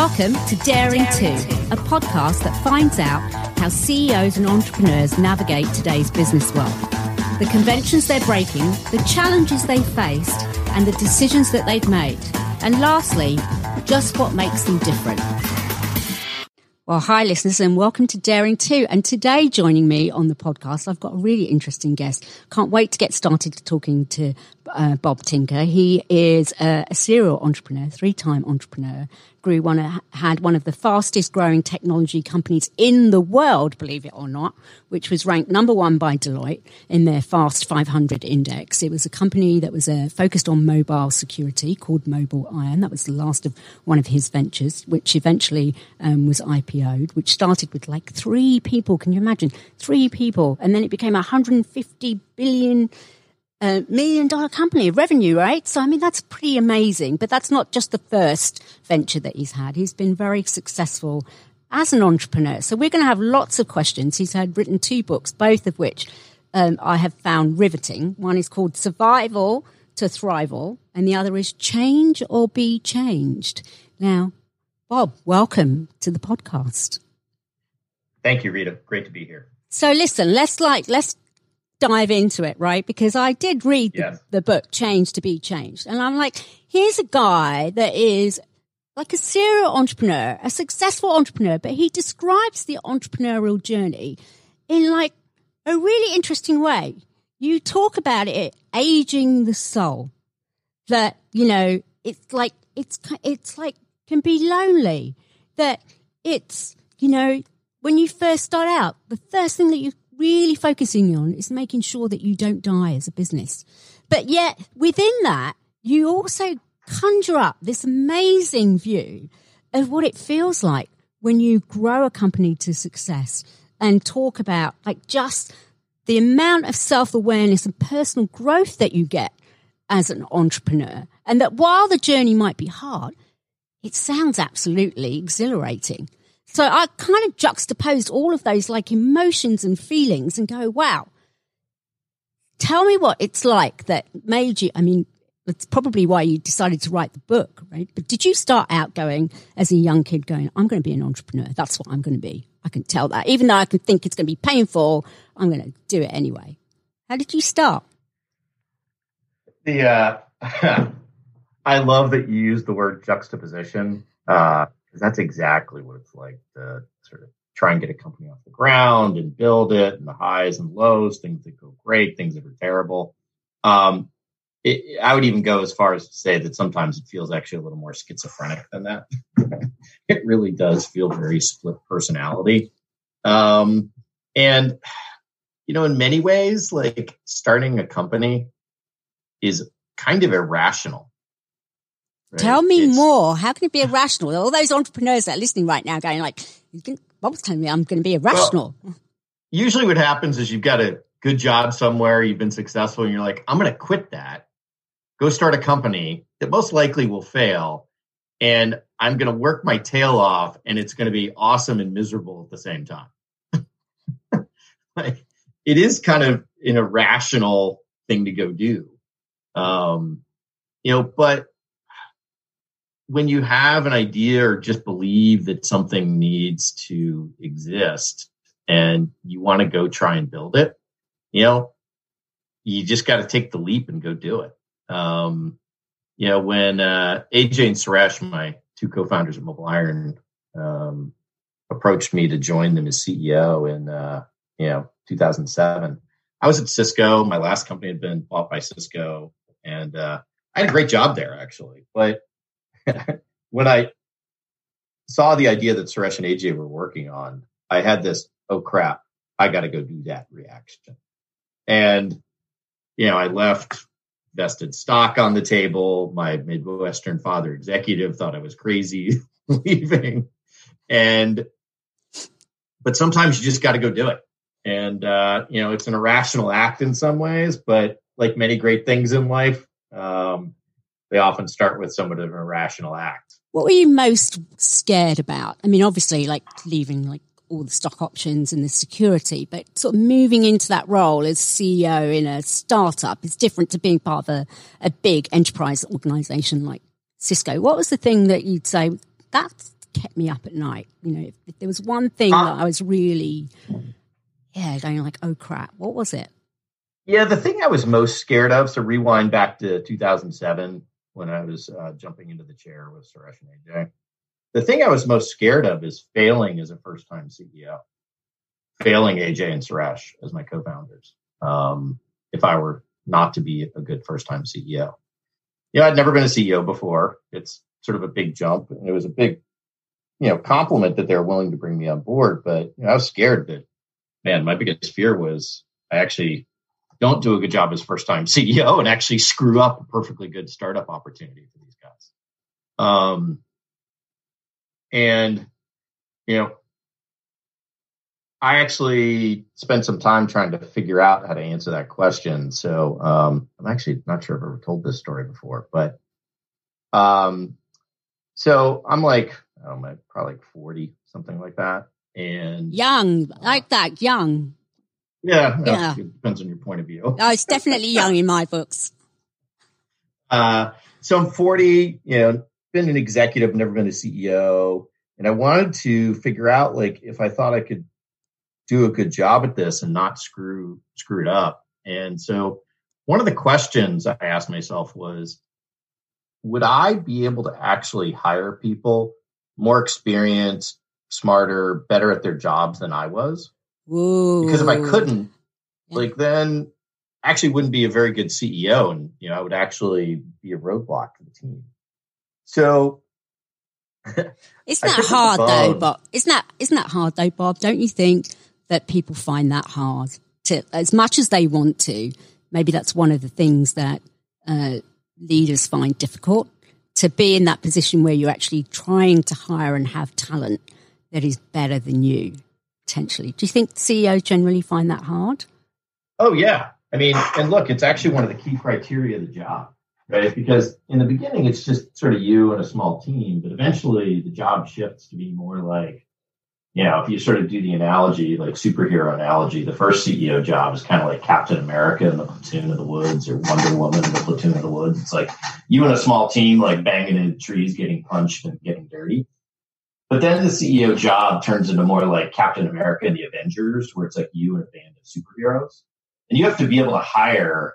Welcome to Daring, Two, a podcast that finds out how CEOs and entrepreneurs navigate today's business world. The conventions they're breaking, the challenges they faced, and the decisions that they've made. And lastly, just what makes them different. Well, hi, listeners, and welcome to Daring 2. And today, joining me on the podcast, I've got a really interesting guest. Can't wait to get started talking to uh, Bob Tinker. He is a, a serial entrepreneur, three time entrepreneur, grew one, had one of the fastest growing technology companies in the world, believe it or not, which was ranked number one by Deloitte in their Fast 500 index. It was a company that was uh, focused on mobile security called MobileIron. That was the last of one of his ventures, which eventually um, was IPO'd, which started with like three people. Can you imagine? Three people. And then it became 150 billion a million dollar company revenue, right? So, I mean, that's pretty amazing. But that's not just the first venture that he's had. He's been very successful as an entrepreneur. So we're going to have lots of questions. He's had written two books, both of which um, I have found riveting. One is called Survival to Thrival, and the other is Change or Be Changed. Now, Bob, welcome to the podcast. Thank you, Rita. Great to be here. So listen, let's like let's dive into it, right? Because I did read yes. the, the book Change to Be Changed. And I'm like, here's a guy that is like a serial entrepreneur, a successful entrepreneur, but he describes the entrepreneurial journey in like a really interesting way. You talk about it aging the soul that, you know, it's like, it's, it's like can be lonely that it's, you know, when you first start out, the first thing that you really focusing on is making sure that you don't die as a business. But yet within that, you also conjure up this amazing view of what it feels like when you grow a company to success and talk about like just the amount of self awareness and personal growth that you get as an entrepreneur. And that while the journey might be hard, it sounds absolutely exhilarating. So I kind of juxtaposed all of those like emotions and feelings and go, wow, tell me what it's like that made you, I mean, that's probably why you decided to write the book, right? But did you start out going as a young kid going, I'm going to be an entrepreneur. That's what I'm going to be. I can tell that. Even though I can think it's going to be painful, I'm going to do it anyway. How did you start? The, uh, I love that you use the word juxtaposition. Uh, because that's exactly what it's like to sort of try and get a company off the ground and build it and the highs and lows, things that go great, things that are terrible. Um, it, I would even go as far as to say that sometimes it feels actually a little more schizophrenic than that. it really does feel very split personality. Um, and, you know, in many ways, like starting a company is kind of irrational Right? Tell me it's, more. How can it be irrational? All those entrepreneurs that are listening right now going like, you can, Bob's telling me I'm going to be irrational. Well, usually what happens is you've got a good job somewhere, you've been successful, and you're like, I'm going to quit that, go start a company that most likely will fail. And I'm going to work my tail off and it's going to be awesome and miserable at the same time. like, it is kind of an irrational thing to go do. Um, you know, but when you have an idea or just believe that something needs to exist and you want to go try and build it, you know, you just got to take the leap and go do it. Um, you know, when uh, AJ and Suresh, my two co-founders of MobileIron, um, approached me to join them as CEO in uh, you know 2007, I was at Cisco. My last company had been bought by Cisco, and uh, I had a great job there actually, but when I saw the idea that Suresh and AJ were working on, I had this, oh crap, I got to go do that reaction. And, you know, I left vested stock on the table. My Midwestern father executive thought I was crazy leaving. And, but sometimes you just got to go do it. And, uh, you know, it's an irrational act in some ways, but like many great things in life, um, they often start with somewhat of an irrational act. What were you most scared about? I mean, obviously, like leaving like all the stock options and the security, but sort of moving into that role as CEO in a startup is different to being part of a, a big enterprise organization like Cisco. What was the thing that you'd say that kept me up at night. You know, if, if there was one thing uh, that I was really, yeah, going like, oh crap, what was it? Yeah, the thing I was most scared of. So rewind back to 2007 when I was uh, jumping into the chair with Suresh and AJ. The thing I was most scared of is failing as a first time CEO, failing AJ and Suresh as my co-founders. Um, if I were not to be a good first time CEO, you know, I'd never been a CEO before. It's sort of a big jump, and it was a big, you know, compliment that they're willing to bring me on board. But you know, I was scared that, man, my biggest fear was I actually don't do a good job as first time CEO and actually screw up a perfectly good startup opportunity for these guys. Um, and you know, I actually spent some time trying to figure out how to answer that question. So um, I'm actually not sure if I've ever told this story before, but um, so I'm like, oh my, probably like 40, something like that. And young, like that, young. Yeah, yeah. It depends on your point of view. No, it's definitely young in my books. Uh, so I'm 40, you know, been an executive, never been a CEO. And I wanted to figure out like if I thought I could do a good job at this and not screw screw it up. And so one of the questions I asked myself was, would I be able to actually hire people more experienced, smarter, better at their jobs than I was? Because if I couldn't, like then actually wouldn't be a very good CEO and you know I would actually be a roadblock to the team. So Isn't that hard though, Bob? Isn't that isn't that hard though, Bob? Don't you think that people find that hard to as much as they want to? Maybe that's one of the things that uh, leaders find difficult to be in that position where you're actually trying to hire and have talent that is better than you potentially. Do you think CEOs generally find that hard? Oh yeah. I mean, and look, it's actually one of the key criteria of the job, right? Because in the beginning, it's just sort of you and a small team, but eventually the job shifts to be more like you know, if you sort of do the analogy, like superhero analogy, the first CEO job is kind of like Captain America in the platoon of the woods or Wonder Woman in the platoon of the woods. It's like you and a small team like banging into trees, getting punched and getting dirty. But then the CEO job turns into more like Captain America and the Avengers, where it's like you and a band of superheroes. And you have to be able to hire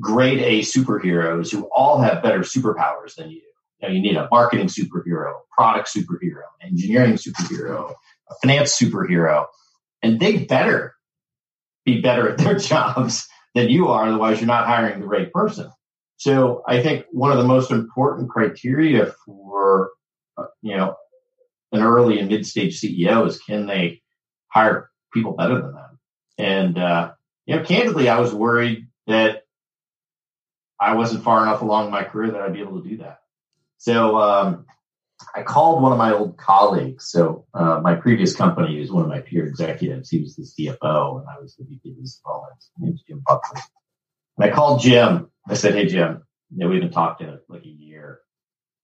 grade A superheroes who all have better superpowers than you you, you need a marketing superhero, product superhero, engineering superhero, a finance superhero, and they better be better at their jobs than you are. Otherwise, you're not hiring the right person. So I think one of the most important criteria for, uh, you know, an early and mid stage CEO is can they hire people better than them? And, uh, you know, candidly, I was worried that I wasn't far enough along in my career that I'd be able to do that. So um, I called one of my old colleagues. So uh, my previous company was one of my peer executives. He was the CFO, and I was the VP of development. His name was Jim Buckley. And I called Jim. I said, "Hey, Jim, you know, we haven't talked in like a year,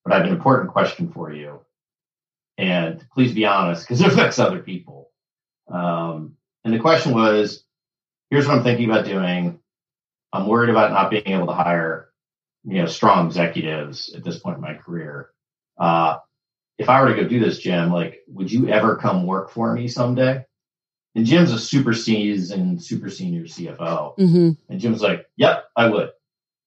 but I have an important question for you, and please be honest because it affects other people." Um, and the question was, "Here's what I'm thinking about doing. I'm worried about not being able to hire you know, strong executives at this point in my career. Uh, if I were to go do this, Jim, like, would you ever come work for me someday? And Jim's a super seasoned, super senior CFO. Mm-hmm. And Jim's like, yep, I would.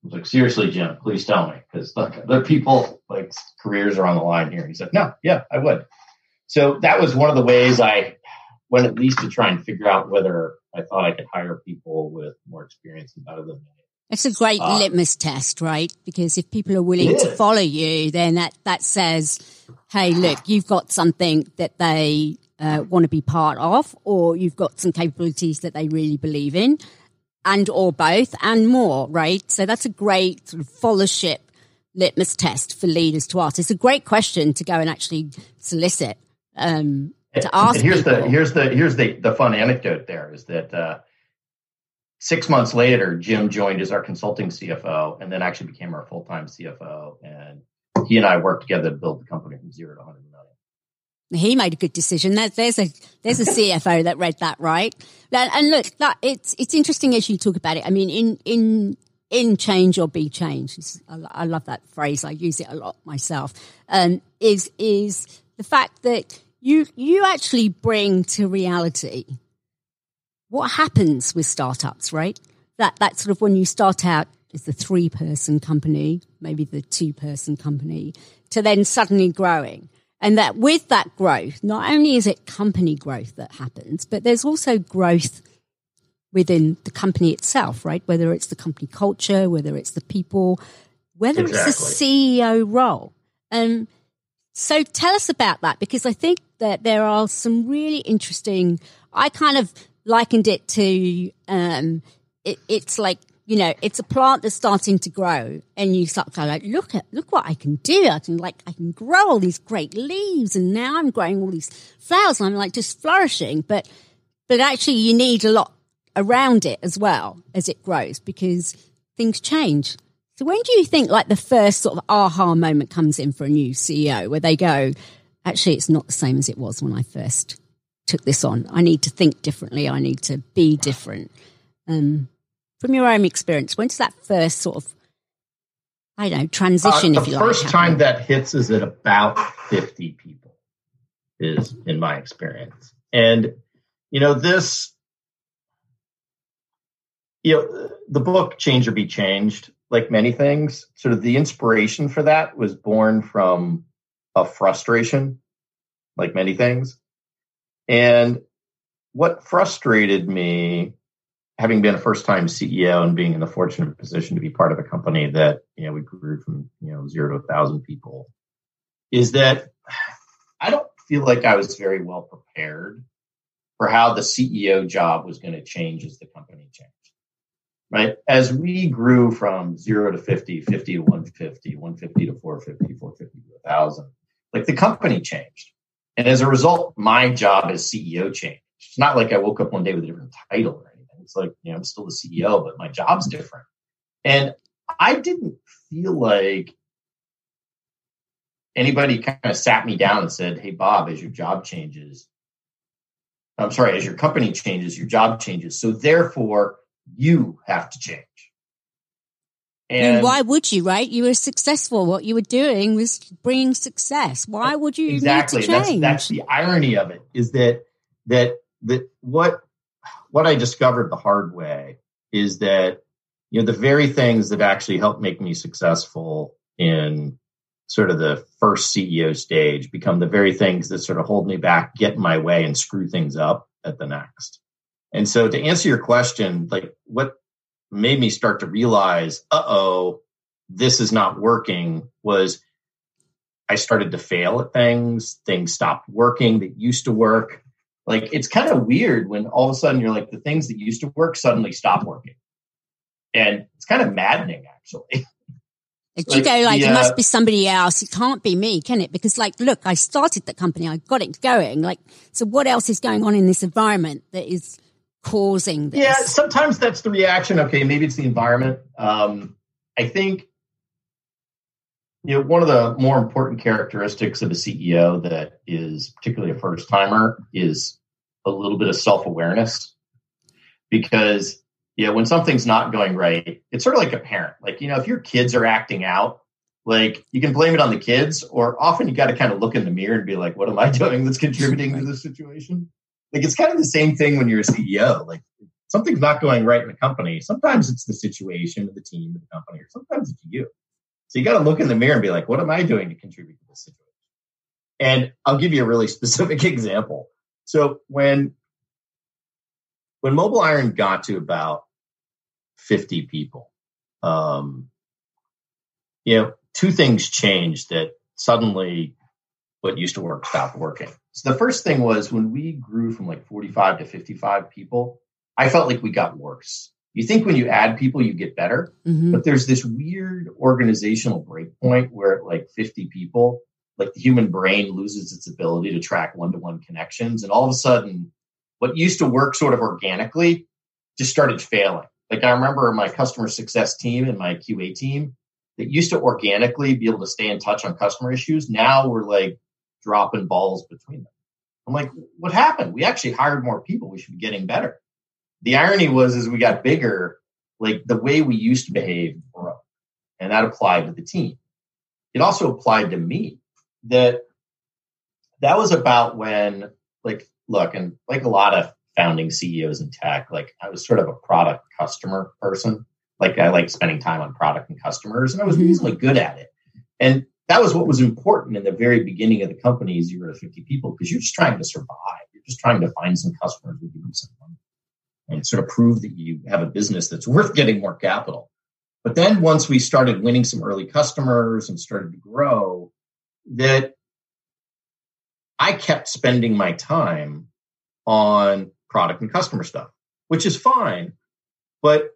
I was like, seriously, Jim, please tell me. Cause look, are people like careers are on the line here. He's like, no, yeah, I would. So that was one of the ways I went at least to try and figure out whether I thought I could hire people with more experience and better than me it's a great uh, litmus test, right? Because if people are willing to follow you, then that, that says, hey, look, you've got something that they uh, want to be part of, or you've got some capabilities that they really believe in, and or both, and more, right? So that's a great sort of followership litmus test for leaders to ask. It's a great question to go and actually solicit. Um, to ask. And here's people. the here's the here's the the fun anecdote. There is that uh, six months later, Jim joined as our consulting CFO and then actually became our full time CFO. And he and I worked together to build the company from zero to 100 million. He made a good decision. There's a there's a CFO that read that right. And look, that it's it's interesting as you talk about it. I mean, in in in change or be changed. I love that phrase. I use it a lot myself. Um, is is the fact that you you actually bring to reality what happens with startups, right? That that sort of when you start out as the three person company, maybe the two person company, to then suddenly growing. And that with that growth, not only is it company growth that happens, but there's also growth within the company itself, right? Whether it's the company culture, whether it's the people, whether exactly. it's the CEO role. And so tell us about that because I think that there are some really interesting, I kind of likened it to, um, it, it's like you know, it's a plant that's starting to grow and you start to like, look at, look what I can do. I can like, I can grow all these great leaves and now I'm growing all these flowers and I'm like just flourishing. But, but actually you need a lot around it as well as it grows because things change. So when do you think like the first sort of aha moment comes in for a new CEO where they go, actually, it's not the same as it was when I first took this on. I need to think differently. I need to be different. Um, from your own experience, when does that first sort of, I don't know, transition? Uh, the first like, time that hits is at about 50 people, is in my experience. And, you know, this, you know, the book Change or Be Changed, like many things, sort of the inspiration for that was born from a frustration, like many things. And what frustrated me having been a first time CEO and being in the fortunate position to be part of a company that, you know, we grew from, you know, zero to a thousand people is that I don't feel like I was very well prepared for how the CEO job was going to change as the company changed. Right. As we grew from zero to 50, 50 to 150, 150 to 450, 450 to 1000, like the company changed. And as a result, my job as CEO changed. It's not like I woke up one day with a different title it's like, you know, I'm still the CEO, but my job's different. And I didn't feel like anybody kind of sat me down and said, Hey, Bob, as your job changes, I'm sorry, as your company changes, your job changes. So therefore, you have to change. And, and, why would you, right? You were successful. What you were doing was bringing success. Why would you exactly? That's, that's the irony of it is that that that what what I discovered the hard way is that you know the very things that actually helped make me successful in sort of the first CEO stage become the very things that sort of hold me back, get in my way, and screw things up at the next. And so, to answer your question, like what made me start to realize, uh oh, this is not working was I started to fail at things. Things stopped working that used to work like it's kind of weird when all of a sudden you're like the things that used to work suddenly stop working and it's kind of maddening actually like, you go like, it must be somebody else. It can't be me, can it? Because like, look, I started the company. I got it going. Like, so what else is going on in this environment that is causing this? Yeah. Sometimes that's the reaction. Okay. Maybe it's the environment. Um, I think you know, one of the more important characteristics of a CEO that is particularly a first timer is a little bit of self awareness. Because, yeah, when something's not going right, it's sort of like a parent. Like, you know, if your kids are acting out, like you can blame it on the kids, or often you got to kind of look in the mirror and be like, what am I doing that's contributing to this situation? Like, it's kind of the same thing when you're a CEO. Like, something's not going right in the company. Sometimes it's the situation of the team, of the company, or sometimes it's you. So you got to look in the mirror and be like, what am I doing to contribute to this situation? And I'll give you a really specific example. So when when Mobile Iron got to about 50 people, um, you know, two things changed that suddenly what used to work stopped working. So the first thing was when we grew from like 45 to 55 people, I felt like we got worse you think when you add people you get better mm-hmm. but there's this weird organizational breakpoint where at like 50 people like the human brain loses its ability to track one-to-one connections and all of a sudden what used to work sort of organically just started failing. Like i remember my customer success team and my qa team that used to organically be able to stay in touch on customer issues. Now we're like dropping balls between them. I'm like what happened? We actually hired more people. We should be getting better. The irony was as we got bigger, like the way we used to behave broke. And that applied to the team. It also applied to me that that was about when, like, look, and like a lot of founding CEOs in tech, like I was sort of a product customer person. Like I like spending time on product and customers, and I was mm-hmm. reasonably good at it. And that was what was important in the very beginning of the company, is zero to 50 people, because you're just trying to survive. You're just trying to find some customers who give you some money and sort of prove that you have a business that's worth getting more capital. But then once we started winning some early customers and started to grow, that I kept spending my time on product and customer stuff, which is fine. But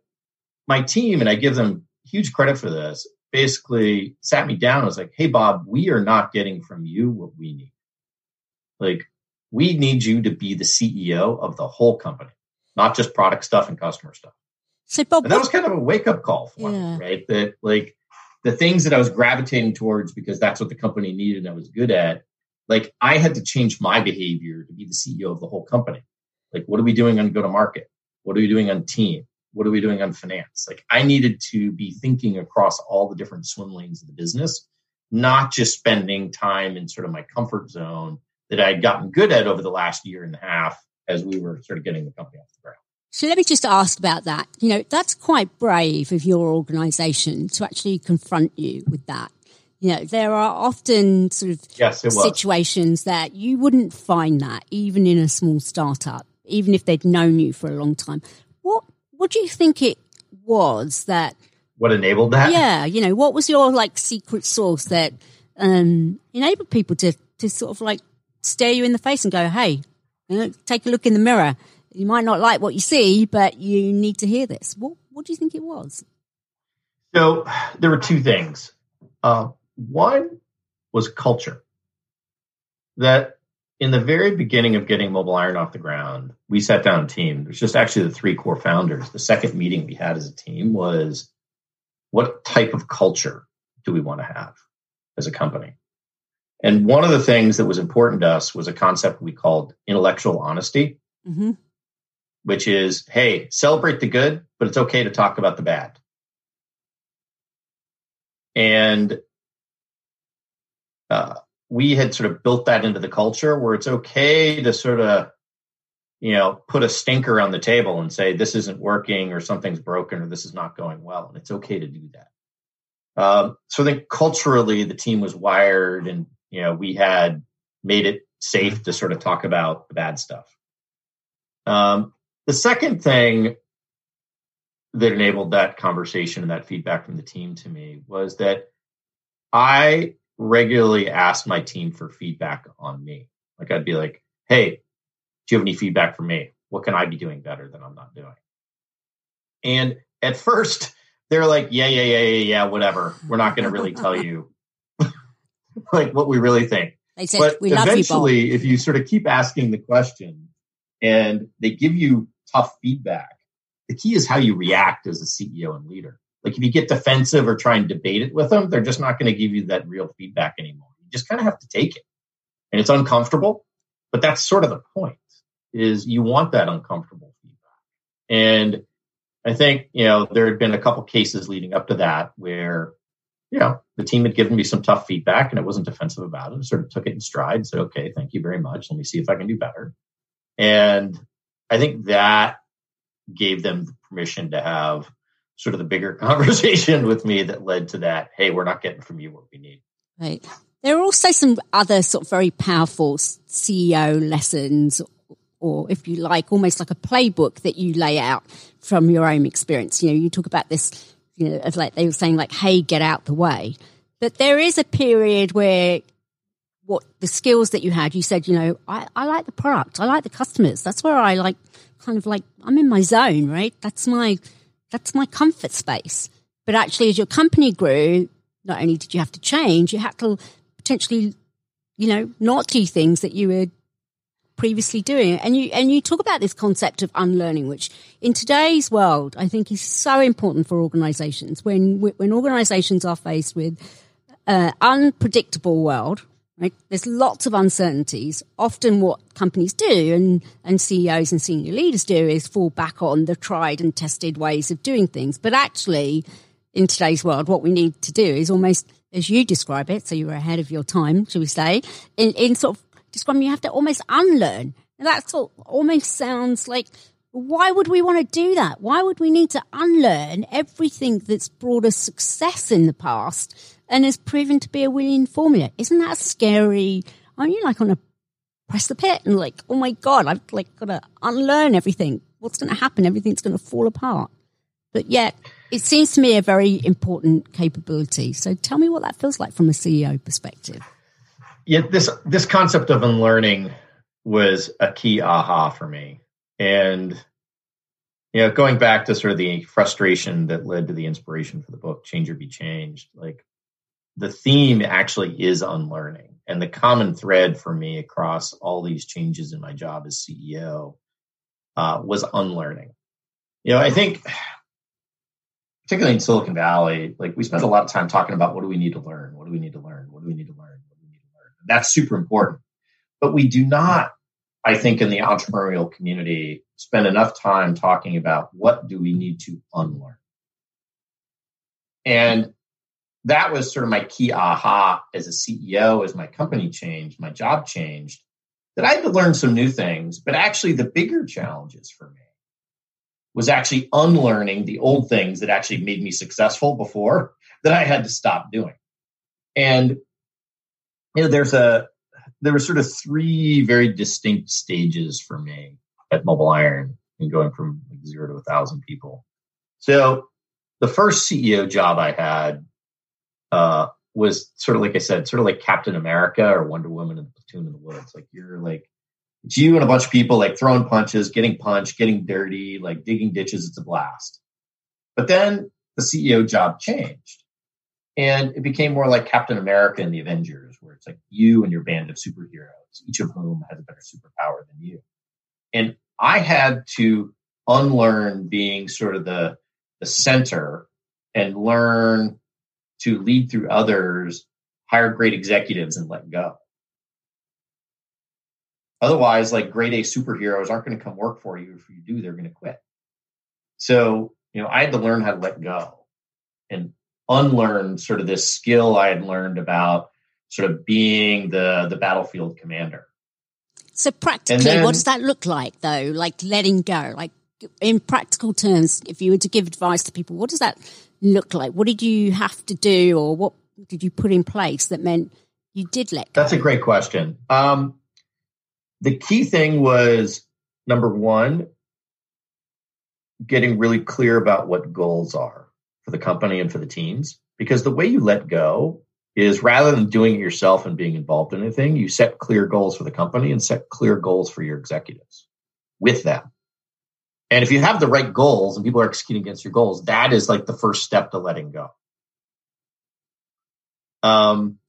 my team, and I give them huge credit for this, basically sat me down and was like, Hey, Bob, we are not getting from you what we need. Like, we need you to be the CEO of the whole company, not just product stuff and customer stuff. So, Bob, and that was kind of a wake up call for yeah. me, right? That like the things that I was gravitating towards because that's what the company needed and I was good at, like I had to change my behavior to be the CEO of the whole company. Like, what are we doing on go to market? What are we doing on team? What are we doing on finance? Like, I needed to be thinking across all the different swim lanes of the business, not just spending time in sort of my comfort zone that I had gotten good at over the last year and a half as we were sort of getting the company off the ground. So let me just ask about that. You know, that's quite brave of your organization to actually confront you with that. You know, there are often sort of yes, situations that you wouldn't find that even in a small startup even if they'd known you for a long time. What what do you think it was that what enabled that? Yeah, you know, what was your like secret sauce that um, enabled people to to sort of like stare you in the face and go, "Hey, you know, take a look in the mirror. You might not like what you see, but you need to hear this." What what do you think it was? So there were two things. Uh, one was culture. That in the very beginning of getting Mobile Iron off the ground, we sat down a team. There's just actually the three core founders. The second meeting we had as a team was what type of culture do we want to have as a company? And one of the things that was important to us was a concept we called intellectual honesty, mm-hmm. Which is hey, celebrate the good, but it's okay to talk about the bad. And uh, we had sort of built that into the culture where it's okay to sort of you know put a stinker on the table and say this isn't working or something's broken or this is not going well and it's okay to do that um, so i think culturally the team was wired and you know we had made it safe to sort of talk about the bad stuff um, the second thing that enabled that conversation and that feedback from the team to me was that i regularly asked my team for feedback on me. Like I'd be like, hey, do you have any feedback for me? What can I be doing better than I'm not doing? And at first, they're like, yeah, yeah, yeah, yeah, yeah, whatever. We're not going to really tell you like what we really think. They said, but eventually, if you sort of keep asking the question and they give you tough feedback, the key is how you react as a CEO and leader. Like if you get defensive or try and debate it with them, they're just not going to give you that real feedback anymore. You just kind of have to take it. And it's uncomfortable, but that's sort of the point is you want that uncomfortable feedback. And I think, you know, there had been a couple cases leading up to that where, you know, the team had given me some tough feedback and it wasn't defensive about it. I sort of took it in stride and said, okay, thank you very much. Let me see if I can do better. And I think that gave them the permission to have sort of the bigger conversation with me that led to that. Hey, we're not getting from you what we need. Right. There are also some other sort of very powerful CEO lessons, or if you like, almost like a playbook that you lay out from your own experience. You know, you talk about this, you know, of like they were saying, like, hey, get out the way. But there is a period where what the skills that you had, you said, you know, I, I like the product, I like the customers. That's where I like kind of like, I'm in my zone, right? That's my, that's my comfort space. But actually, as your company grew, not only did you have to change, you had to potentially, you know, not do things that you were previously doing. And you and you talk about this concept of unlearning, which in today's world, I think is so important for organizations. When when organizations are faced with an unpredictable world, right? There's lots of uncertainties. Often what companies do and, and CEOs and senior leaders do is fall back on the tried and tested ways of doing things. But actually, in today's world, what we need to do is almost, as you describe it, so you're ahead of your time, shall we say, in, in sort of describing, you have to almost unlearn. And that sort of almost sounds like, why would we want to do that? Why would we need to unlearn everything that's brought us success in the past and has proven to be a winning formula. Isn't that scary? Aren't you like on a press the pit and like, oh my God, I've like got to unlearn everything. What's going to happen? Everything's going to fall apart. But yet it seems to me a very important capability. So tell me what that feels like from a CEO perspective. Yeah, this, this concept of unlearning was a key aha for me. And you know, going back to sort of the frustration that led to the inspiration for the book, Change or Be Changed, like the theme actually is unlearning. And the common thread for me across all these changes in my job as CEO uh, was unlearning. You know, I think, particularly in Silicon Valley, like we spend a lot of time talking about what do we need to learn? What do we need to learn? What do we need to learn? What do we need to learn? That's super important. But we do not, I think, in the entrepreneurial community, spend enough time talking about what do we need to unlearn. And that was sort of my key aha as a CEO, as my company changed, my job changed, that I had to learn some new things. But actually, the bigger challenges for me was actually unlearning the old things that actually made me successful before that I had to stop doing. And you know, there's a there were sort of three very distinct stages for me at Mobile Iron and going from zero to a thousand people. So the first CEO job I had uh, was sort of like I said, sort of like Captain America or Wonder Woman in the platoon in the woods. Like you're like it's you and a bunch of people like throwing punches, getting punched, getting dirty, like digging ditches. It's a blast. But then the CEO job changed. And it became more like Captain America and the Avengers, where it's like you and your band of superheroes, each of whom has a better superpower than you. And I had to unlearn being sort of the the center and learn to lead through others, hire great executives, and let go. Otherwise, like grade A superheroes aren't going to come work for you. If you do, they're going to quit. So, you know, I had to learn how to let go and unlearn sort of this skill I had learned about sort of being the the battlefield commander. So practically, then, what does that look like though? Like letting go, like in practical terms, if you were to give advice to people, what does that look like? What did you have to do or what did you put in place that meant you did let go? That's a great question. Um, the key thing was number one, getting really clear about what goals are for the company and for the teams. Because the way you let go is rather than doing it yourself and being involved in anything, you set clear goals for the company and set clear goals for your executives with them. And if you have the right goals and people are executing against your goals, that is like the first step to letting go. Um,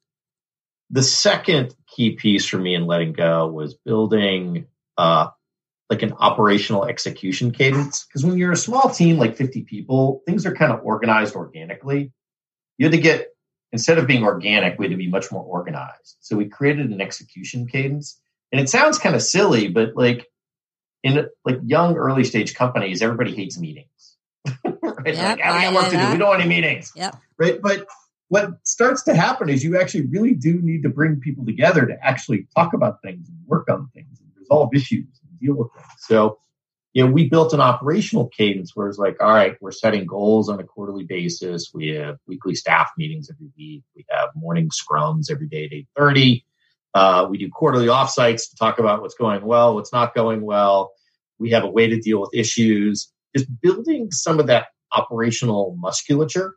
the second key piece for me in letting go was building uh, like an operational execution cadence. Because when you're a small team, like 50 people, things are kind of organized organically. You had to get, instead of being organic, we had to be much more organized. So we created an execution cadence. And it sounds kind of silly, but like in like young early stage companies, everybody hates meetings. right? Yep, like, ah, we got work to do. We don't want any meetings. Yep. Right. But what starts to happen is you actually really do need to bring people together to actually talk about things and work on things and resolve issues and deal with things. So, you know, we built an operational cadence where it's like, all right, we're setting goals on a quarterly basis. We have weekly staff meetings every week. We have morning scrums every day at 830. Uh, we do quarterly offsites to talk about what's going well, what's not going well. We have a way to deal with issues. Just building some of that operational musculature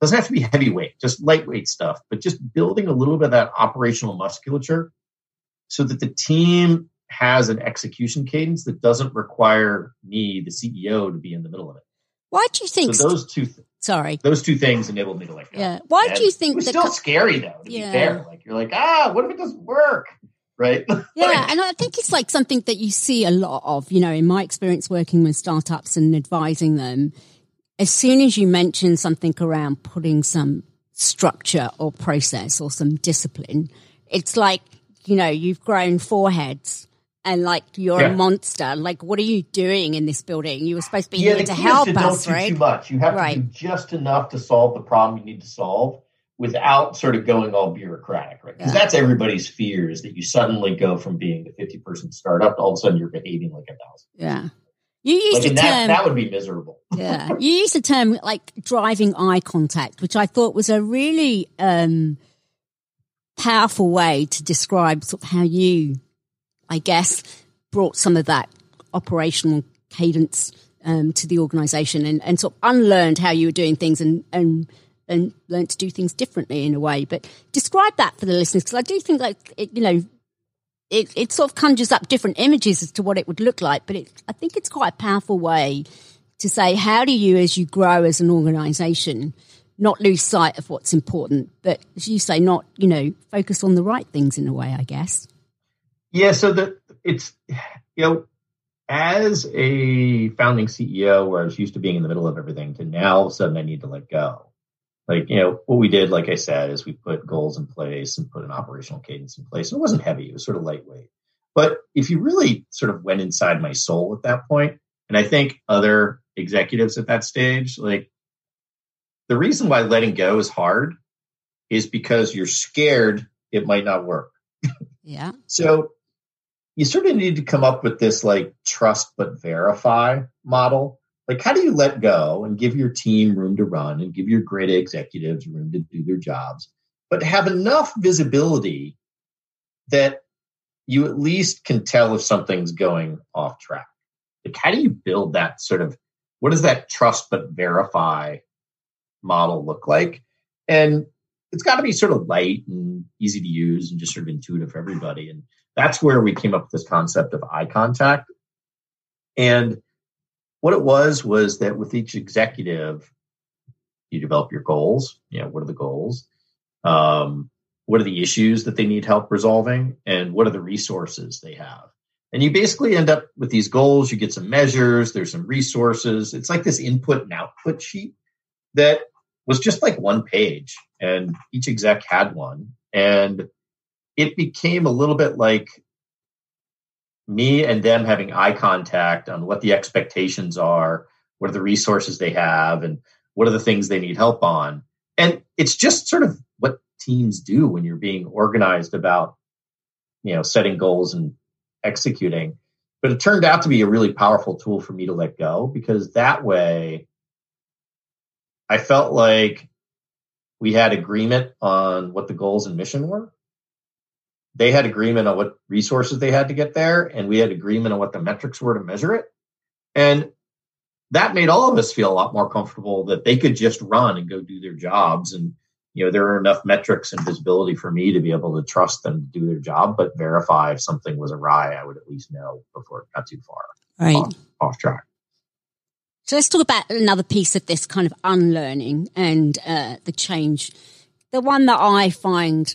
doesn't have to be heavyweight, just lightweight stuff, but just building a little bit of that operational musculature so that the team has an execution cadence that doesn't require me, the CEO, to be in the middle of it. Why do you think so? Those two, th- sorry, those two things enabled me to like. Yeah. Why and do you think it was still co- scary though? To yeah. be fair, like you're like, ah, what if it doesn't work? Right. Yeah, like, and I think it's like something that you see a lot of. You know, in my experience working with startups and advising them, as soon as you mention something around putting some structure or process or some discipline, it's like, you know, you've grown four heads and like you're yeah. a monster. Like, what are you doing in this building? You were supposed to be yeah, here to help to us, don't right? Do too much. You have right. to do just enough to solve the problem you need to solve without sort of going all bureaucratic, right? Because yeah. that's everybody's fear is that you suddenly go from being a 50 person startup to all of a sudden you're behaving like a thousand. Yeah. You used like, a term that, that would be miserable. yeah. You used a term like driving eye contact, which I thought was a really um, powerful way to describe sort of how you I guess, brought some of that operational cadence um, to the organization and, and sort of unlearned how you were doing things and, and, and learned to do things differently in a way. But describe that for the listeners, because I do think like, it, you know, it, it sort of conjures up different images as to what it would look like. But it, I think it's quite a powerful way to say, how do you, as you grow as an organization, not lose sight of what's important, but as you say, not, you know, focus on the right things in a way, I guess. Yeah, so that it's you know, as a founding CEO, where I was used to being in the middle of everything, to now all of a sudden I need to let go. Like you know, what we did, like I said, is we put goals in place and put an operational cadence in place. And it wasn't heavy; it was sort of lightweight. But if you really sort of went inside my soul at that point, and I think other executives at that stage, like the reason why letting go is hard is because you're scared it might not work. Yeah. so you sort of need to come up with this like trust but verify model. Like, how do you let go and give your team room to run and give your great executives room to do their jobs, but have enough visibility that you at least can tell if something's going off track? Like, how do you build that sort of what does that trust but verify model look like? And it's got to be sort of light and easy to use and just sort of intuitive for everybody. And that's where we came up with this concept of eye contact. And what it was was that with each executive, you develop your goals. You know, what are the goals? Um, what are the issues that they need help resolving? And what are the resources they have? And you basically end up with these goals. You get some measures, there's some resources. It's like this input and output sheet that was just like one page, and each exec had one. And it became a little bit like me and them having eye contact on what the expectations are, what are the resources they have, and what are the things they need help on. And it's just sort of what teams do when you're being organized about, you know, setting goals and executing. But it turned out to be a really powerful tool for me to let go because that way I felt like we had agreement on what the goals and mission were they had agreement on what resources they had to get there, and we had agreement on what the metrics were to measure it. And that made all of us feel a lot more comfortable that they could just run and go do their jobs. And, you know, there are enough metrics and visibility for me to be able to trust them to do their job, but verify if something was awry, I would at least know before it got too far right. off, off track. So let's talk about another piece of this kind of unlearning and uh, the change. The one that I find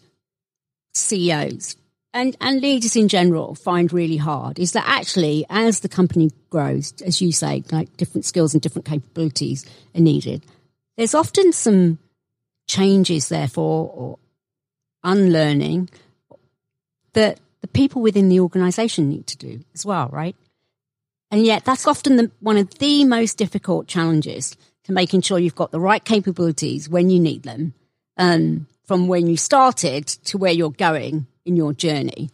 CEOs and, and leaders in general find really hard is that actually, as the company grows, as you say, like different skills and different capabilities are needed, there's often some changes, therefore, or unlearning that the people within the organization need to do as well, right? And yet, that's often the, one of the most difficult challenges to making sure you've got the right capabilities when you need them. Um, from when you started to where you're going in your journey.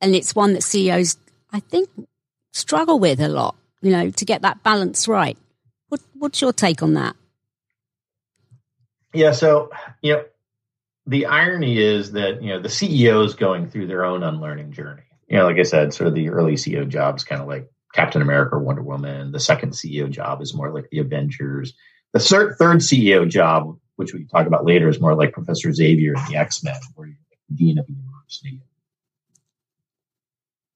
And it's one that CEOs, I think, struggle with a lot, you know, to get that balance right. What, what's your take on that? Yeah, so, you know, the irony is that, you know, the CEO is going through their own unlearning journey. You know, like I said, sort of the early CEO jobs kind of like Captain America, or Wonder Woman. The second CEO job is more like the Avengers. The third CEO job which we talk about later, is more like Professor Xavier in the X Men, where you're the dean of a university.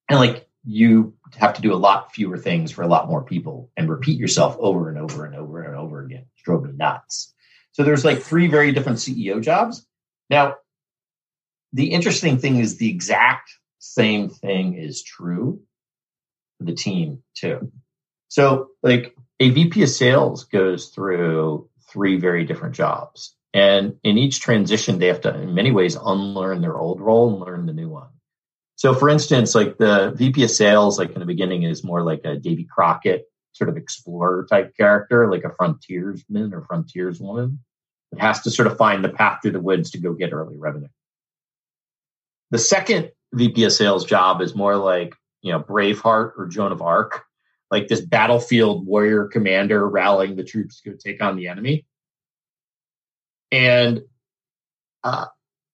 And like you have to do a lot fewer things for a lot more people and repeat yourself over and over and over and over again. It drove me nuts. So there's like three very different CEO jobs. Now, the interesting thing is the exact same thing is true for the team too. So like a VP of sales goes through three very different jobs. And in each transition, they have to, in many ways, unlearn their old role and learn the new one. So, for instance, like the VP of sales, like in the beginning, is more like a Davy Crockett sort of explorer type character, like a frontiersman or frontierswoman that has to sort of find the path through the woods to go get early revenue. The second VP of sales job is more like, you know, Braveheart or Joan of Arc, like this battlefield warrior commander rallying the troops to take on the enemy. And uh,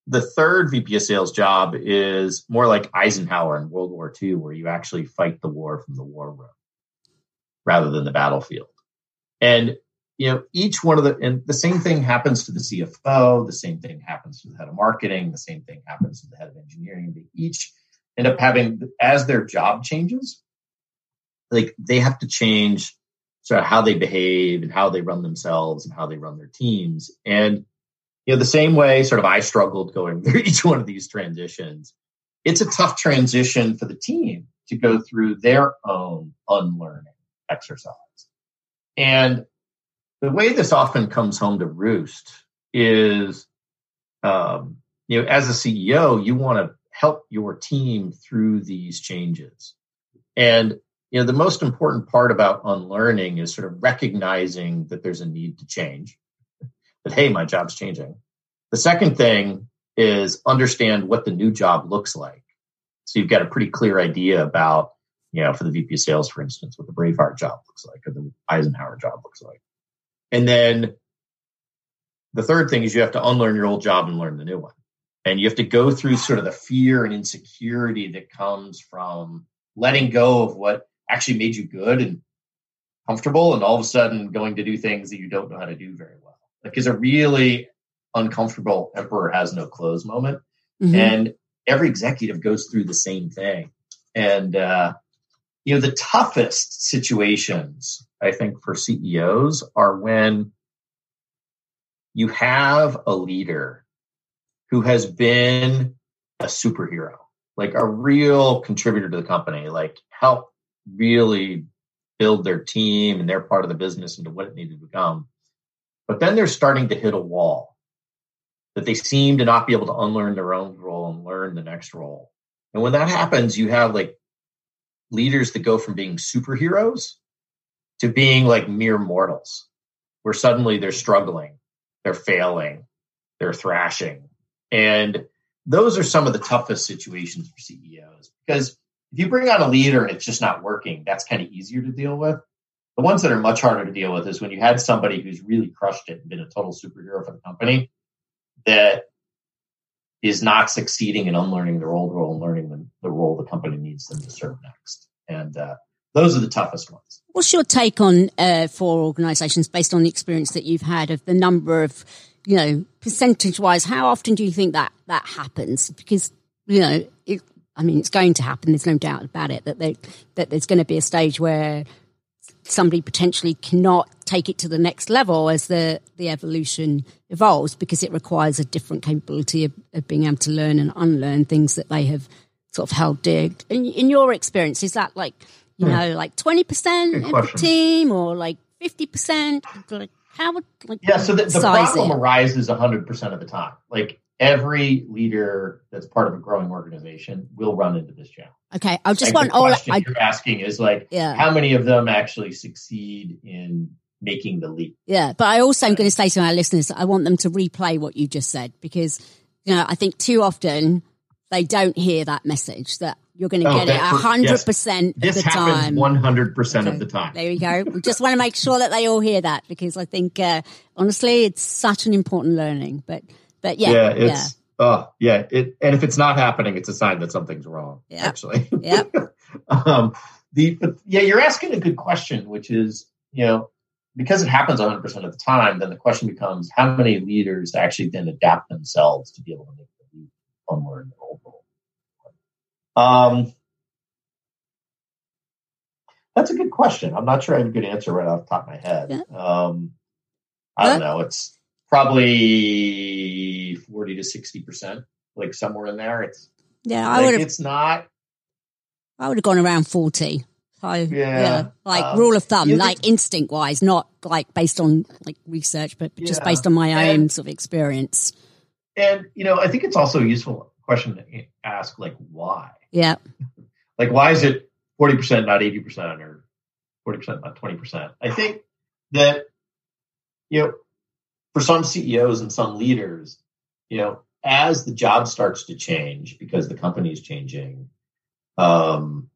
the third VP of sales job is more like Eisenhower in World War II, where you actually fight the war from the war room rather than the battlefield. And you know, each one of the and the same thing happens to the CFO, the same thing happens to the head of marketing, the same thing happens to the head of engineering. They each end up having as their job changes, like they have to change sort of how they behave and how they run themselves and how they run their teams. And you know, the same way sort of I struggled going through each one of these transitions. It's a tough transition for the team to go through their own unlearning exercise. And the way this often comes home to roost is, um, you know, as a CEO, you want to help your team through these changes. And, you know, the most important part about unlearning is sort of recognizing that there's a need to change, that, hey, my job's changing. The second thing is understand what the new job looks like. So you've got a pretty clear idea about you know, for the VP of sales, for instance, what the Braveheart job looks like or the Eisenhower job looks like. And then the third thing is you have to unlearn your old job and learn the new one. And you have to go through sort of the fear and insecurity that comes from letting go of what actually made you good and comfortable and all of a sudden going to do things that you don't know how to do very well. Like is a really uncomfortable emperor has no clothes moment. Mm-hmm. And every executive goes through the same thing. And uh, you know, the toughest situations, I think, for CEOs are when you have a leader who has been a superhero, like a real contributor to the company, like help really build their team and their part of the business into what it needed to become. But then they're starting to hit a wall that they seem to not be able to unlearn their own role and learn the next role. And when that happens, you have like leaders that go from being superheroes to being like mere mortals, where suddenly they're struggling, they're failing, they're thrashing. And those are some of the toughest situations for CEOs because if you bring on a leader and it's just not working, that's kind of easier to deal with. The ones that are much harder to deal with is when you had somebody who's really crushed it and been a total superhero for the company that is not succeeding in unlearning their old role and learning the, the role the company needs them to serve next. And uh, those are the toughest ones. What's your take on uh, for organizations based on the experience that you've had of the number of, you know, percentage wise, how often do you think that that happens? Because, you know, it, I mean, it's going to happen. There's no doubt about it that they, that there's going to be a stage where somebody potentially cannot take it to the next level as the, the evolution evolves because it requires a different capability of, of being able to learn and unlearn things that they have sort of held dear. In, in your experience, is that like, you hmm. know, like 20% of the team or like 50%? Like, how would, like, yeah, so the, the problem arises 100% of the time. Like, every leader that's part of a growing organization will run into this challenge. Okay, I just like want all question I, you're asking is like, yeah. how many of them actually succeed in making the leap? Yeah, but I also am going to say to our listeners, I want them to replay what you just said because you know I think too often they don't hear that message that you're going to oh, get it hundred percent of the time. One hundred percent of the time. There you go. we just want to make sure that they all hear that because I think uh, honestly, it's such an important learning. But but yeah, yeah, it's. Yeah. Oh yeah, it, and if it's not happening, it's a sign that something's wrong. Yep. Actually, yeah. um, the but yeah, you're asking a good question, which is you know because it happens 100 percent of the time, then the question becomes how many leaders actually then adapt themselves to be able to make the leap their old role. Um, that's a good question. I'm not sure I have a good answer right off the top of my head. Yeah. Um, I don't know. It's probably 40 to 60 percent, like somewhere in there. It's yeah, I would. It's not. I would have gone around 40. So, yeah. yeah. Like um, rule of thumb, like instinct wise, not like based on like research, but yeah. just based on my own and, sort of experience. And, you know, I think it's also a useful question to ask, like, why? Yeah. like, why is it 40%, not 80% or 40%, not 20%? I think that, you know, for some CEOs and some leaders, you know, as the job starts to change because the company is changing, um,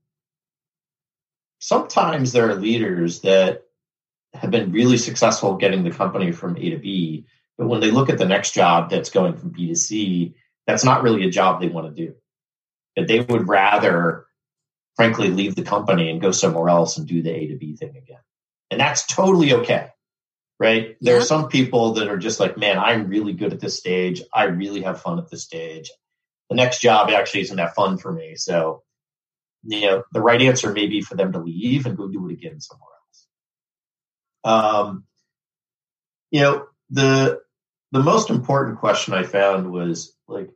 sometimes there are leaders that have been really successful getting the company from A to B, but when they look at the next job that's going from B to C, that's not really a job they want to do. That they would rather, frankly, leave the company and go somewhere else and do the A to B thing again. And that's totally okay. Right. There yeah. are some people that are just like, man, I'm really good at this stage. I really have fun at this stage. The next job actually isn't that fun for me. So you know, the right answer may be for them to leave and go do it again somewhere else. Um, you know, the the most important question I found was like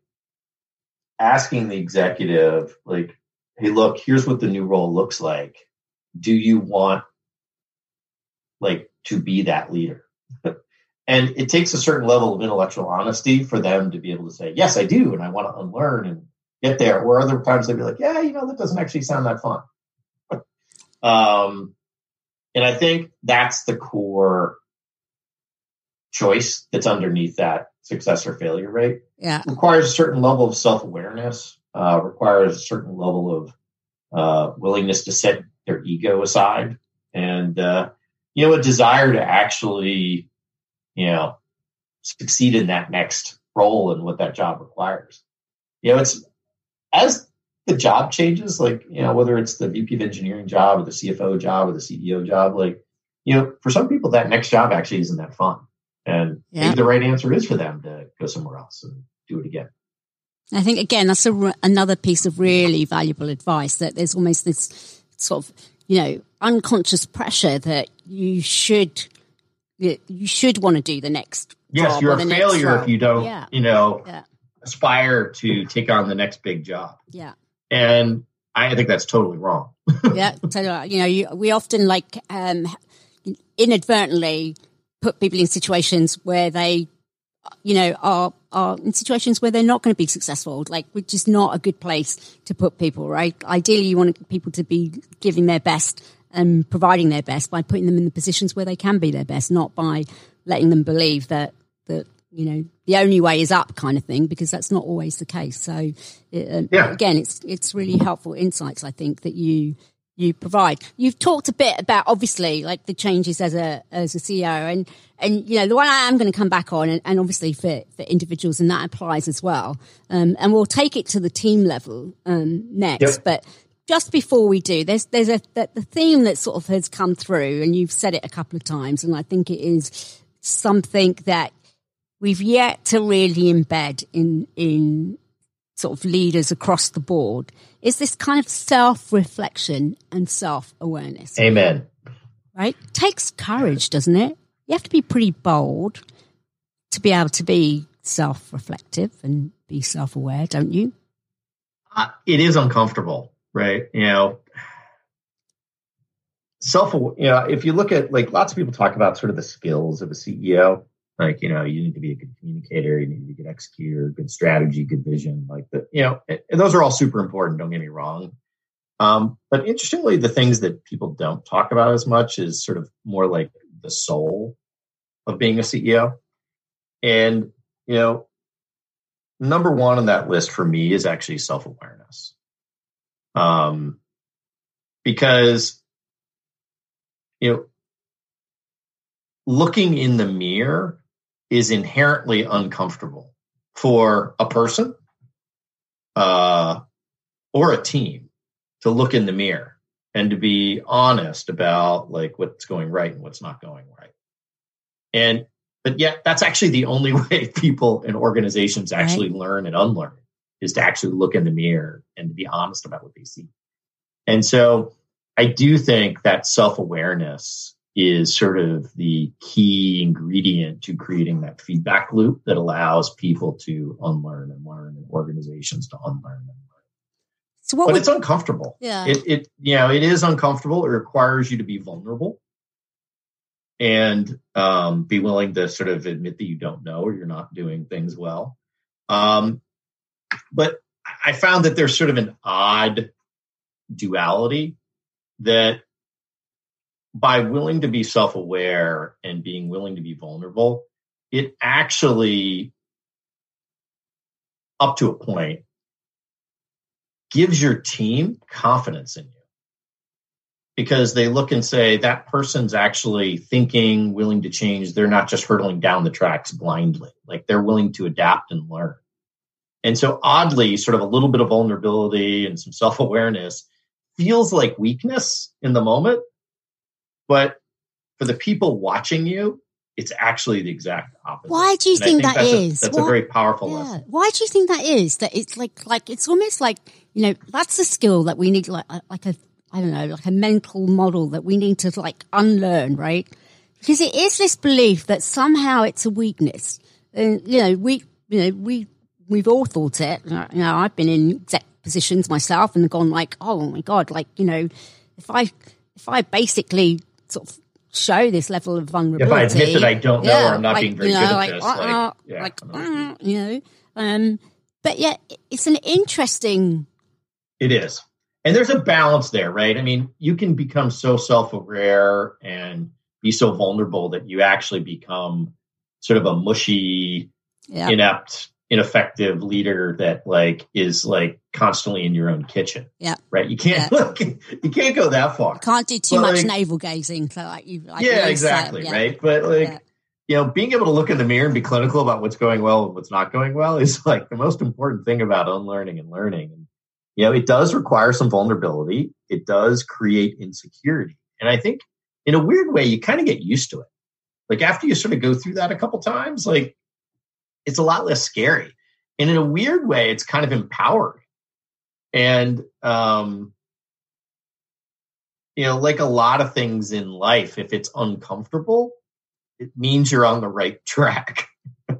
asking the executive, like, hey, look, here's what the new role looks like. Do you want like to be that leader? and it takes a certain level of intellectual honesty for them to be able to say, yes, I do, and I want to unlearn and get there. Or other times they'd be like, yeah, you know, that doesn't actually sound that fun. um, and I think that's the core choice that's underneath that success or failure rate. Yeah. Requires a certain level of self awareness, uh, requires a certain level of uh, willingness to set their ego aside and, uh, you know, a desire to actually, you know, succeed in that next role and what that job requires. You know, it's as the job changes, like, you know, whether it's the VP of engineering job or the CFO job or the CEO job, like, you know, for some people, that next job actually isn't that fun. And yeah. maybe the right answer is for them to go somewhere else and do it again. I think, again, that's a, another piece of really valuable advice that there's almost this sort of, you know, unconscious pressure that you should, you should want to do the next. Yes, you're a failure if you don't, yeah. you know, yeah aspire to take on the next big job. Yeah. And I think that's totally wrong. yeah. So, you know, you, we often like um, inadvertently put people in situations where they, you know, are are in situations where they're not going to be successful. Like, which is not a good place to put people, right? Ideally, you want people to be giving their best and providing their best by putting them in the positions where they can be their best, not by letting them believe that that you know, the only way is up kind of thing, because that's not always the case. So, uh, yeah. again, it's, it's really helpful insights, I think, that you, you provide. You've talked a bit about obviously like the changes as a, as a CEO and, and, you know, the one I am going to come back on and, and obviously for, for individuals and that applies as well. Um, and we'll take it to the team level, um, next, yep. but just before we do, there's, there's a, the, the theme that sort of has come through and you've said it a couple of times and I think it is something that we've yet to really embed in in sort of leaders across the board is this kind of self-reflection and self-awareness. Amen. Right? Takes courage, doesn't it? You have to be pretty bold to be able to be self-reflective and be self-aware, don't you? Uh, it is uncomfortable, right? You know, self, you know, if you look at like lots of people talk about sort of the skills of a CEO, like, you know, you need to be a good communicator, you need to be a good executor, good strategy, good vision. Like the, you know, and those are all super important. Don't get me wrong. Um, but interestingly, the things that people don't talk about as much is sort of more like the soul of being a CEO. And, you know, number one on that list for me is actually self awareness. Um, because, you know, looking in the mirror is inherently uncomfortable for a person uh, or a team to look in the mirror and to be honest about like what's going right and what's not going right. And but yet that's actually the only way people and organizations actually right. learn and unlearn is to actually look in the mirror and to be honest about what they see. And so I do think that self-awareness is sort of the key ingredient to creating that feedback loop that allows people to unlearn and learn and organizations to unlearn and learn. So what? But it's uncomfortable. Yeah. It it you know it is uncomfortable. It requires you to be vulnerable and um, be willing to sort of admit that you don't know or you're not doing things well. Um, but I found that there's sort of an odd duality that by willing to be self aware and being willing to be vulnerable, it actually, up to a point, gives your team confidence in you because they look and say that person's actually thinking, willing to change. They're not just hurtling down the tracks blindly. Like they're willing to adapt and learn. And so oddly, sort of a little bit of vulnerability and some self awareness feels like weakness in the moment. But for the people watching you, it's actually the exact opposite. Why do you think, think, that that's is? A, that's a very powerful yeah. lesson. Why do you think that is? That it's like like it's almost like you know that's a skill that we need like uh, like a I don't know, like a mental model that we need to like unlearn, right? Because it is this belief that somehow it's a weakness. And, you know, we, you know, we, we've all thought it. You know, I've been in exec positions myself and gone like, oh my God, like, you know, if I, if I basically sort of show this level of vulnerability. If I admit that I don't know yeah, or I'm not like, being very you know, good at this, uh, like, yeah, like uh, you know, um, but yeah, it's an interesting. It is and there's a balance there, right? I mean, you can become so self-aware and be so vulnerable that you actually become sort of a mushy, yeah. inept, ineffective leader that like is like constantly in your own kitchen. Yeah. Right. You can't yeah. you can't go that far. Can't do too but much like, navel gazing. So like you like Yeah, exactly. yeah. Right. But like yeah. you know, being able to look in the mirror and be clinical about what's going well and what's not going well is like the most important thing about unlearning and learning. And you know, it does require some vulnerability. It does create insecurity. And I think in a weird way, you kind of get used to it. Like after you sort of go through that a couple times, like it's a lot less scary. And in a weird way, it's kind of empowering. And, um, you know, like a lot of things in life, if it's uncomfortable, it means you're on the right track. and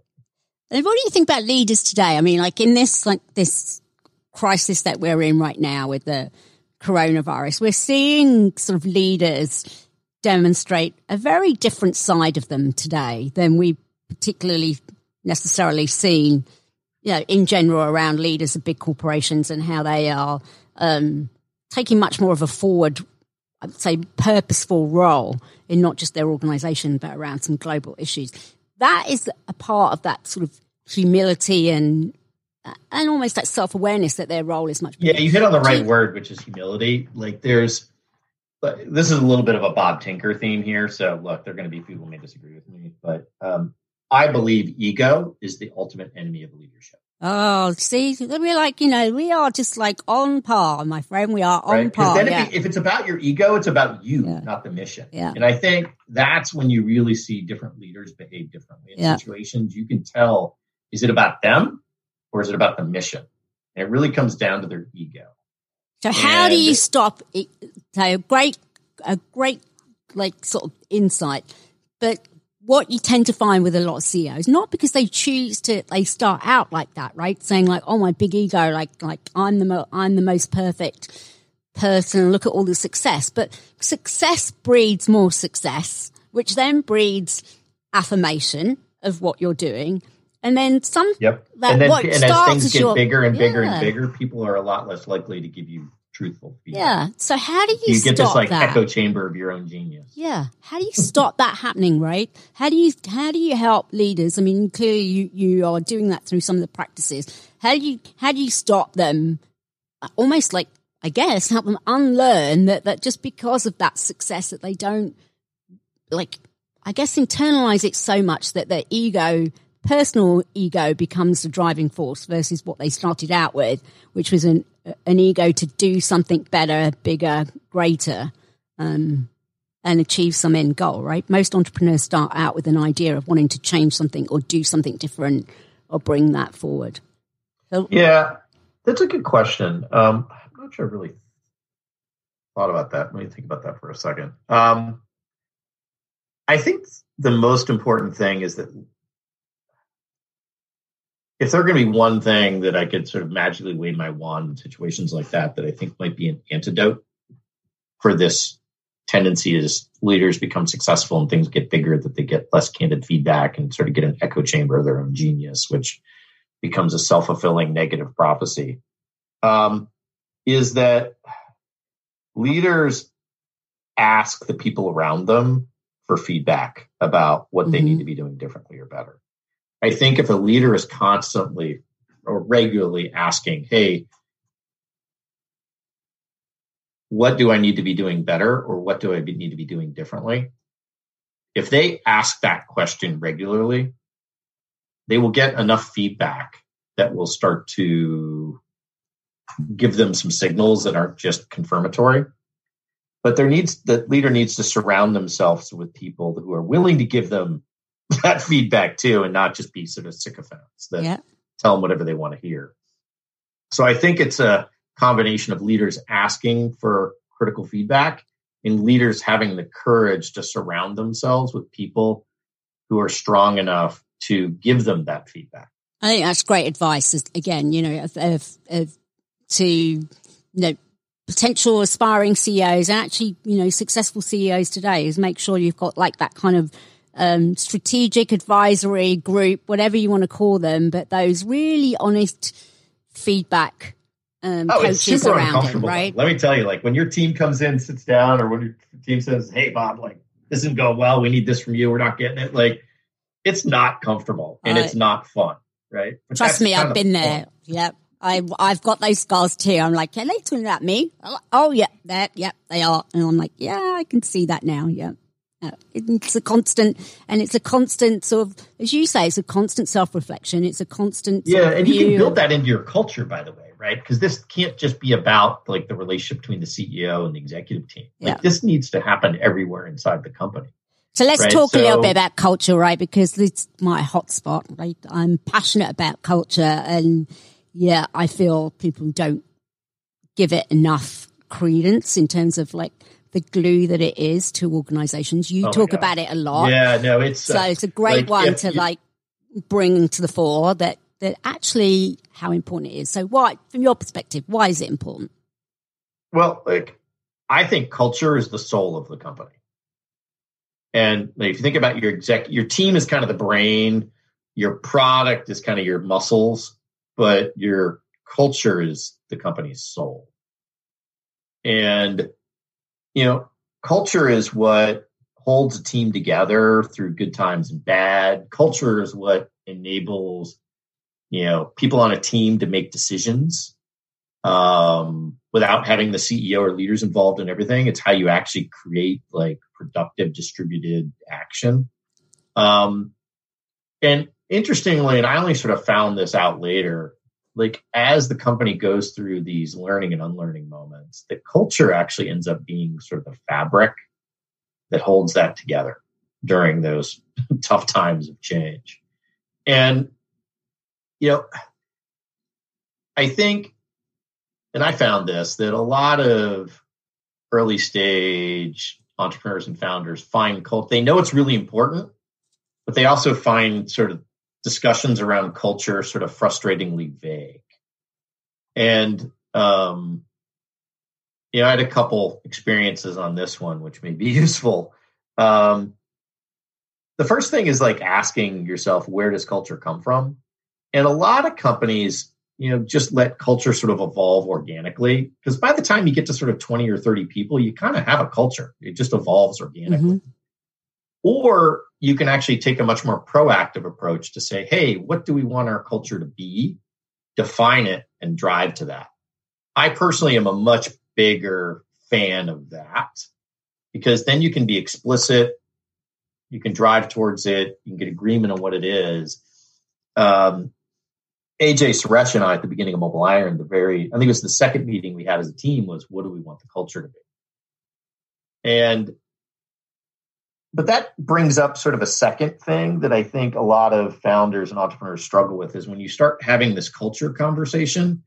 what do you think about leaders today? I mean, like in this, like this crisis that we're in right now with the coronavirus, we're seeing sort of leaders demonstrate a very different side of them today than we particularly necessarily seen, you know, in general around leaders of big corporations and how they are um, taking much more of a forward, I'd say, purposeful role in not just their organization, but around some global issues. That is a part of that sort of humility and and almost that self awareness that their role is much. Bigger. Yeah, you hit on the right word, which is humility. Like there's, this is a little bit of a Bob Tinker theme here. So look, there are going to be people who may disagree with me, but um, I believe ego is the ultimate enemy of leadership. Oh, see, we're like, you know, we are just like on par, my friend. We are on right? par. Then yeah. if, if, it's about your ego, it's about you, yeah. not the mission. Yeah. And I think that's when you really see different leaders behave differently in yeah. situations. You can tell, is it about them or is it about the mission? And it really comes down to their ego. So how do you stop it? So a great, a great, like sort of insight, but what you tend to find with a lot of CEOs, not because they choose to, they start out like that, right? Saying like, "Oh, my big ego, like, like I'm the, mo- I'm the most perfect person. Look at all the success." But success breeds more success, which then breeds affirmation of what you're doing, and then some. Yep. and then, and as things get your, bigger and bigger yeah. and bigger, people are a lot less likely to give you truthful feedback. Yeah. So how do you, you get this like that? echo chamber of your own genius? Yeah. How do you stop that happening? Right. How do you how do you help leaders? I mean, clearly you you are doing that through some of the practices. How do you how do you stop them? Uh, almost like I guess help them unlearn that that just because of that success that they don't like. I guess internalize it so much that their ego personal ego becomes the driving force versus what they started out with, which was an an ego to do something better, bigger, greater, um, and achieve some end goal. Right? Most entrepreneurs start out with an idea of wanting to change something or do something different or bring that forward. So, yeah, that's a good question. Um, I'm not sure I really thought about that. Let me think about that for a second. Um, I think the most important thing is that if there going to be one thing that I could sort of magically wave my wand in situations like that, that I think might be an antidote for this tendency as leaders become successful and things get bigger, that they get less candid feedback and sort of get an echo chamber of their own genius, which becomes a self fulfilling negative prophecy, um, is that leaders ask the people around them for feedback about what mm-hmm. they need mm-hmm. to be doing differently or better. I think if a leader is constantly or regularly asking, hey, what do I need to be doing better or what do I need to be doing differently? If they ask that question regularly, they will get enough feedback that will start to give them some signals that aren't just confirmatory. But there needs the leader needs to surround themselves with people who are willing to give them that feedback too, and not just be sort of sycophants that yeah. tell them whatever they want to hear. So I think it's a combination of leaders asking for critical feedback and leaders having the courage to surround themselves with people who are strong enough to give them that feedback. I think that's great advice. Again, you know, of, of, of to you know potential aspiring CEOs and actually you know successful CEOs today is make sure you've got like that kind of um, strategic advisory group, whatever you want to call them, but those really honest feedback um, oh, coaches it's super around uncomfortable. Right? Let me tell you, like when your team comes in, sits down, or when your team says, "Hey, Bob, like this isn't going well. We need this from you. We're not getting it." Like it's not comfortable and uh, it's not fun, right? But trust me, I've been fun. there. Yep. I, I've got those scars too. I'm like, are they talking about me? Like, oh, yeah, that, yeah, they are. And I'm like, yeah, I can see that now. Yeah. Uh, it's a constant, and it's a constant sort of, as you say, it's a constant self reflection. It's a constant. Yeah. And you can build that into your culture, by the way right? Because this can't just be about like the relationship between the CEO and the executive team. Like yeah. this needs to happen everywhere inside the company. So let's right? talk so, a little bit about culture, right? Because it's my hotspot, right? I'm passionate about culture and yeah, I feel people don't give it enough credence in terms of like the glue that it is to organizations. You oh talk about it a lot. Yeah, no, it's so uh, it's a great like, one to like bring to the fore that that actually how important it is. So why, from your perspective, why is it important? Well, like I think culture is the soul of the company. And if you think about your exec, your team is kind of the brain, your product is kind of your muscles, but your culture is the company's soul. And, you know, culture is what holds a team together through good times and bad. Culture is what enables you know people on a team to make decisions um, without having the CEO or leaders involved in everything. It's how you actually create like productive distributed action. Um, and interestingly, and I only sort of found this out later, like as the company goes through these learning and unlearning moments, the culture actually ends up being sort of the fabric that holds that together during those tough times of change. And you know, I think, and I found this, that a lot of early stage entrepreneurs and founders find cult, they know it's really important, but they also find sort of discussions around culture sort of frustratingly vague. And, um, you know, I had a couple experiences on this one, which may be useful. Um, the first thing is like asking yourself, where does culture come from? And a lot of companies, you know, just let culture sort of evolve organically. Because by the time you get to sort of 20 or 30 people, you kind of have a culture. It just evolves organically. Mm-hmm. Or you can actually take a much more proactive approach to say, hey, what do we want our culture to be? Define it and drive to that. I personally am a much bigger fan of that because then you can be explicit, you can drive towards it, you can get agreement on what it is. Um, Ajay Suresh and I at the beginning of MobileIron, the very, I think it was the second meeting we had as a team was what do we want the culture to be? And, but that brings up sort of a second thing that I think a lot of founders and entrepreneurs struggle with is when you start having this culture conversation,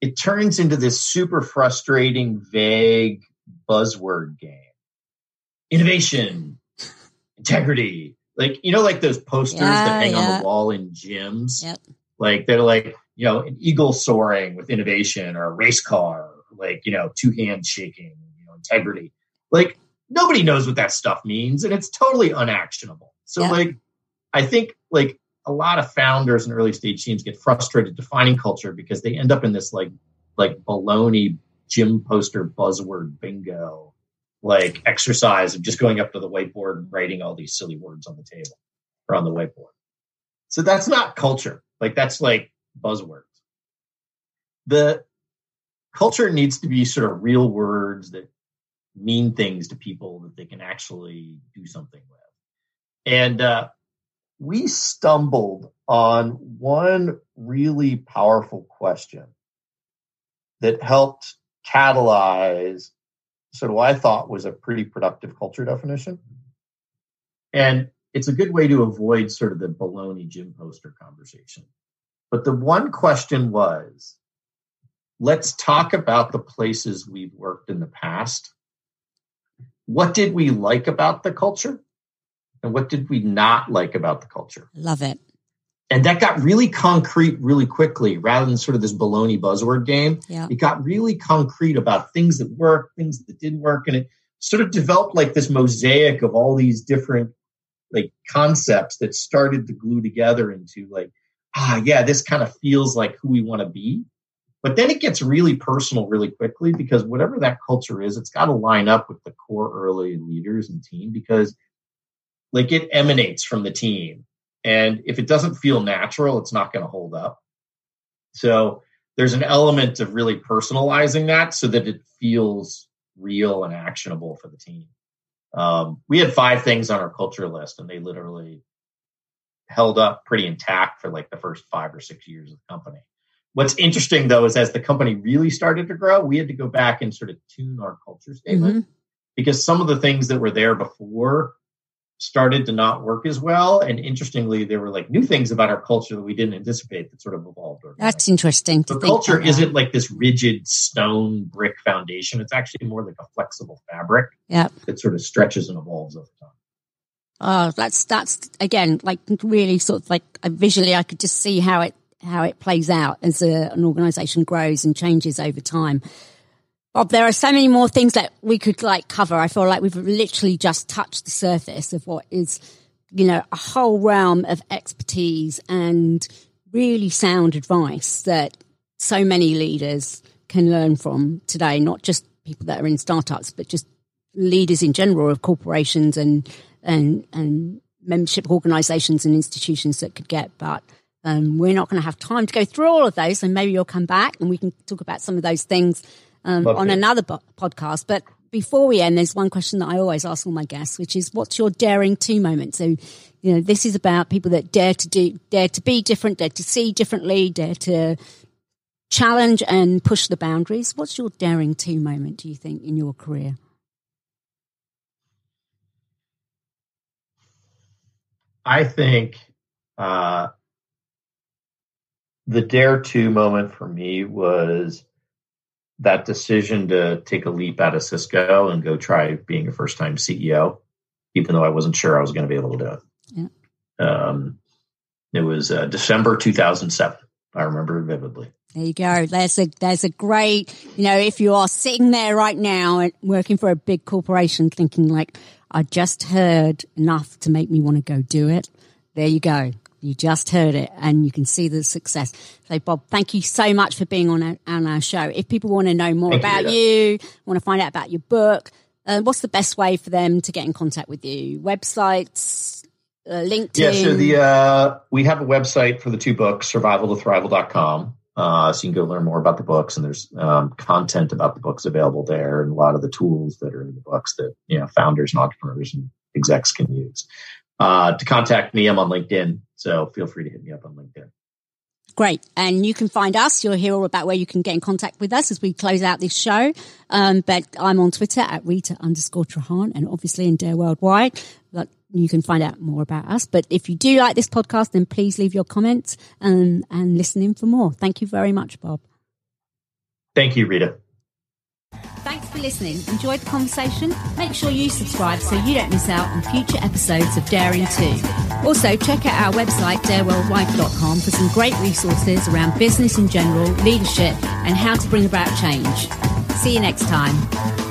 it turns into this super frustrating, vague buzzword game. Innovation, integrity, like, you know, like those posters yeah, that hang yeah. on the wall in gyms. Yep Like they're like, you know, an eagle soaring with innovation or a race car, like, you know, two hands shaking, you know, integrity. Like nobody knows what that stuff means and it's totally unactionable. So yeah. like I think like a lot of founders and early stage teams get frustrated defining culture because they end up in this like like baloney gym poster buzzword bingo like exercise of just going up to the whiteboard and writing all these silly words on the table or on the whiteboard. So that's not culture. Like that's like buzzwords. The culture needs to be sort of real words that mean things to people that they can actually do something with. And uh, we stumbled on one really powerful question that helped catalyze sort of what I thought was a pretty productive culture definition. And it's a good way to avoid sort of the baloney gym poster conversation. But the one question was let's talk about the places we've worked in the past. What did we like about the culture? And what did we not like about the culture? Love it. And that got really concrete really quickly rather than sort of this baloney buzzword game. Yeah. It got really concrete about things that worked, things that didn't work. And it sort of developed like this mosaic of all these different like concepts that started to glue together into like, ah, yeah, this kind of feels like who we want to be. But then it gets really personal really quickly because whatever that culture is, it's got to line up with the core early leaders and team because like it emanates from the team. And if it doesn't feel natural, it's not going to hold up. So there's an element of really personalizing that so that it feels real and actionable for the team. Um, we had five things on our culture list, and they literally held up pretty intact for like the first five or six years of the company. What's interesting though is as the company really started to grow, we had to go back and sort of tune our culture statement mm-hmm. because some of the things that were there before started to not work as well. And interestingly, there were like new things about our culture that we didn't anticipate that sort of evolved. That's interesting. The culture isn't like this rigid stone brick foundation. It's actually more like a flexible fabric yep. that sort of stretches and evolves over time. Oh, that's that's again like really sort of like visually, I could just see how it how it plays out as a, an organization grows and changes over time. Bob, there are so many more things that we could like cover. I feel like we've literally just touched the surface of what is, you know, a whole realm of expertise and really sound advice that so many leaders can learn from today, not just people that are in startups, but just leaders in general of corporations and, and, and membership organizations and institutions that could get. But um, we're not going to have time to go through all of those. So maybe you'll come back and we can talk about some of those things um, on another bo- podcast. But before we end, there's one question that I always ask all my guests, which is, "What's your daring to moment?" So, you know, this is about people that dare to do, dare to be different, dare to see differently, dare to challenge and push the boundaries. What's your daring to moment? Do you think in your career? I think uh, the dare to moment for me was that decision to take a leap out of Cisco and go try being a first time CEO, even though I wasn't sure I was going to be able to do it. Yeah. Um, it was uh, December 2007. I remember vividly. There you go. There's a there's a great you know if you are sitting there right now and working for a big corporation, thinking like I just heard enough to make me want to go do it. There you go. You just heard it and you can see the success. So Bob, thank you so much for being on our, on our show. If people want to know more thank about you, you, want to find out about your book, uh, what's the best way for them to get in contact with you? Websites, uh, LinkedIn? Yeah, so the, uh, we have a website for the two books, survival to thrival.com. Uh, so you can go learn more about the books and there's um, content about the books available there and a lot of the tools that are in the books that, you know, founders and entrepreneurs and execs can use. Uh, to contact me, I'm on LinkedIn. So feel free to hit me up on LinkedIn. Great. And you can find us. You'll hear all about where you can get in contact with us as we close out this show. Um, but I'm on Twitter at Rita underscore Trahan and obviously in Dare Worldwide. But you can find out more about us. But if you do like this podcast, then please leave your comments and, and listen in for more. Thank you very much, Bob. Thank you, Rita. Thanks for listening. Enjoyed the conversation? Make sure you subscribe so you don't miss out on future episodes of Daring 2. Also, check out our website, dareworldwide.com, for some great resources around business in general, leadership, and how to bring about change. See you next time.